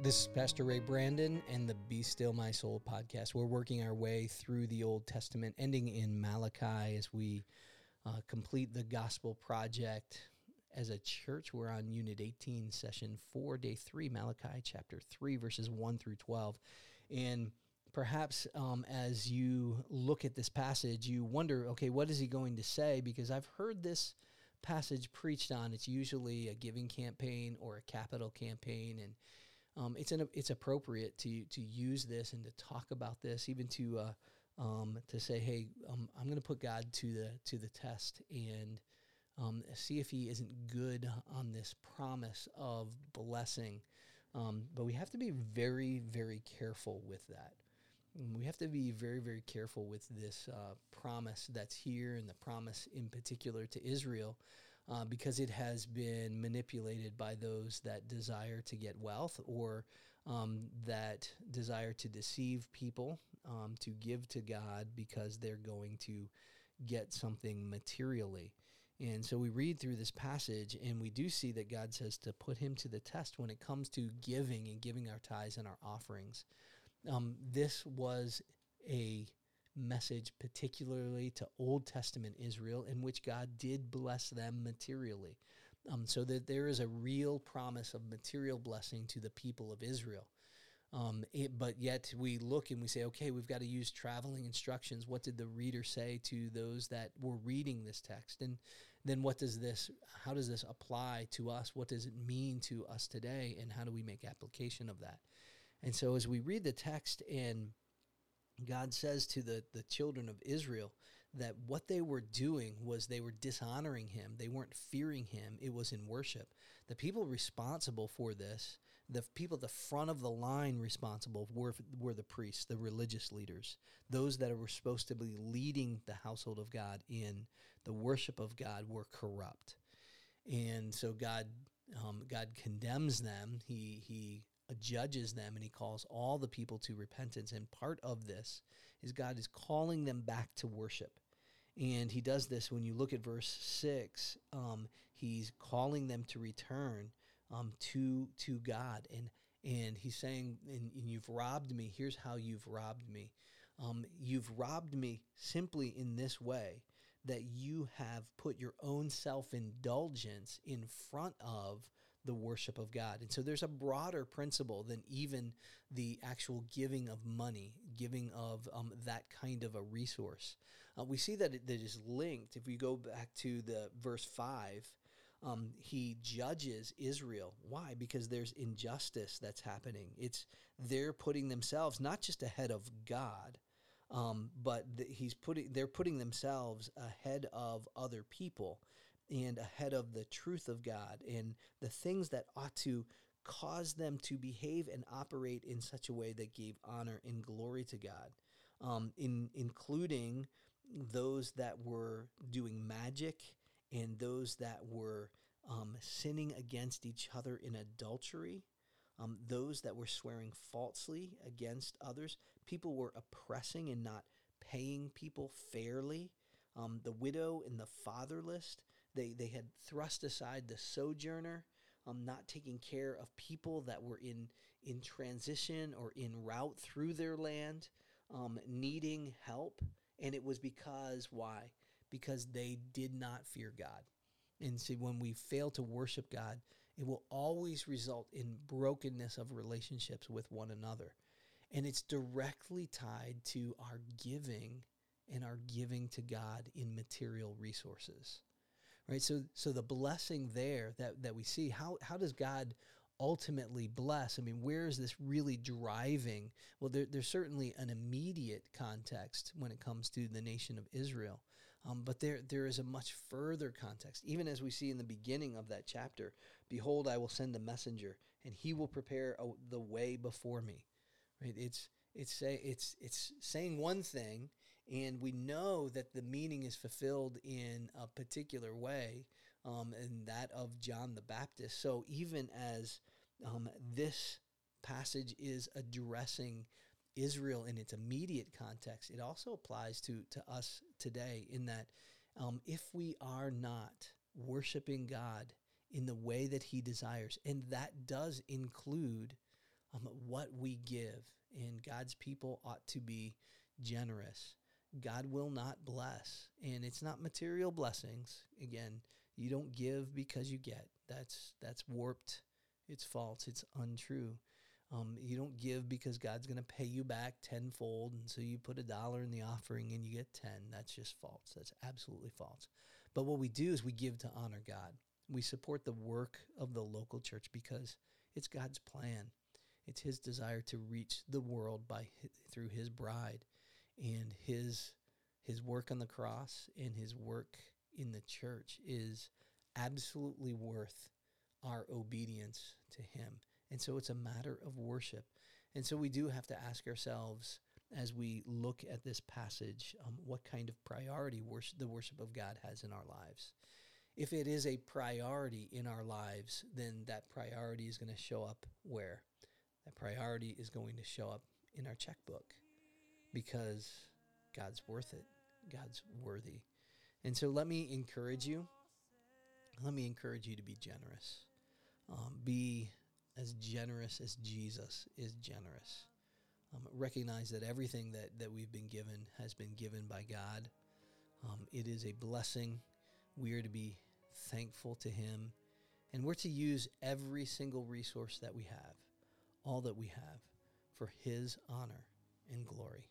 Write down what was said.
This is Pastor Ray Brandon and the Be Still My Soul podcast. We're working our way through the Old Testament, ending in Malachi as we uh, complete the gospel project. As a church, we're on Unit 18, Session 4, Day 3, Malachi chapter 3, verses 1 through 12. And perhaps um, as you look at this passage, you wonder, okay, what is he going to say? Because I've heard this passage preached on. It's usually a giving campaign or a capital campaign. And um, it's an, it's appropriate to to use this and to talk about this, even to uh, um, to say, hey, um, I'm going to put God to the to the test and um, see if He isn't good on this promise of blessing. Um, but we have to be very very careful with that. We have to be very, very careful with this uh, promise that's here and the promise in particular to Israel uh, because it has been manipulated by those that desire to get wealth or um, that desire to deceive people um, to give to God because they're going to get something materially. And so we read through this passage and we do see that God says to put him to the test when it comes to giving and giving our tithes and our offerings. Um, this was a message, particularly to Old Testament Israel, in which God did bless them materially. Um, so that there is a real promise of material blessing to the people of Israel. Um, it, but yet we look and we say, okay, we've got to use traveling instructions. What did the reader say to those that were reading this text? And then what does this, how does this apply to us? What does it mean to us today? And how do we make application of that? And so as we read the text and God says to the, the children of Israel that what they were doing was they were dishonoring him. They weren't fearing him. It was in worship. The people responsible for this, the people at the front of the line responsible were, were the priests, the religious leaders, those that were supposed to be leading the household of God in the worship of God were corrupt. And so God um, God condemns them. He he judges them and he calls all the people to repentance. And part of this is God is calling them back to worship. And he does this when you look at verse 6, um, he's calling them to return um, to, to God. And, and he's saying, and, and, you've robbed me. Here's how you've robbed me. Um, you've robbed me simply in this way that you have put your own self indulgence in front of the worship of God. And so there's a broader principle than even the actual giving of money, giving of um, that kind of a resource. Uh, we see that it that is linked. If we go back to the verse 5, um, he judges Israel. Why? Because there's injustice that's happening. It's they're putting themselves not just ahead of God, um, but he's putting they're putting themselves ahead of other people and ahead of the truth of God and the things that ought to cause them to behave and operate in such a way that gave honor and glory to God, um, in including those that were doing magic and those that were um, sinning against each other in adultery. Um, those that were swearing falsely against others, people were oppressing and not paying people fairly. Um, the widow and the fatherless, they, they had thrust aside the sojourner, um, not taking care of people that were in, in transition or in route through their land, um, needing help. And it was because, why? Because they did not fear God. And see, when we fail to worship God, it will always result in brokenness of relationships with one another. And it's directly tied to our giving and our giving to God in material resources right? So, so the blessing there that, that we see, how, how does God ultimately bless? I mean, where is this really driving? Well, there, there's certainly an immediate context when it comes to the nation of Israel, um, but there, there is a much further context. Even as we see in the beginning of that chapter, behold, I will send a messenger, and he will prepare a, the way before me. Right? It's it's say it's it's saying one thing and we know that the meaning is fulfilled in a particular way um, that of john the baptist so even as um, this passage is addressing israel in its immediate context it also applies to to us today in that um, if we are not worshiping god in the way that he desires and that does include um, what we give. And God's people ought to be generous. God will not bless. And it's not material blessings. Again, you don't give because you get. That's that's warped. It's false. It's untrue. Um, you don't give because God's going to pay you back tenfold, and so you put a dollar in the offering and you get ten. That's just false. That's absolutely false. But what we do is we give to honor God. We support the work of the local church because it's God's plan. It's His desire to reach the world by through His bride, and His His work on the cross and His work in the church is absolutely worth our obedience to Him. And so it's a matter of worship. And so we do have to ask ourselves as we look at this passage um, what kind of priority worship, the worship of God has in our lives. If it is a priority in our lives, then that priority is going to show up where? That priority is going to show up in our checkbook because God's worth it. God's worthy. And so let me encourage you. Let me encourage you to be generous. Um, be as generous as Jesus is generous. Um, recognize that everything that, that we've been given has been given by God. Um, it is a blessing. We are to be thankful to Him. And we're to use every single resource that we have, all that we have, for His honor and glory.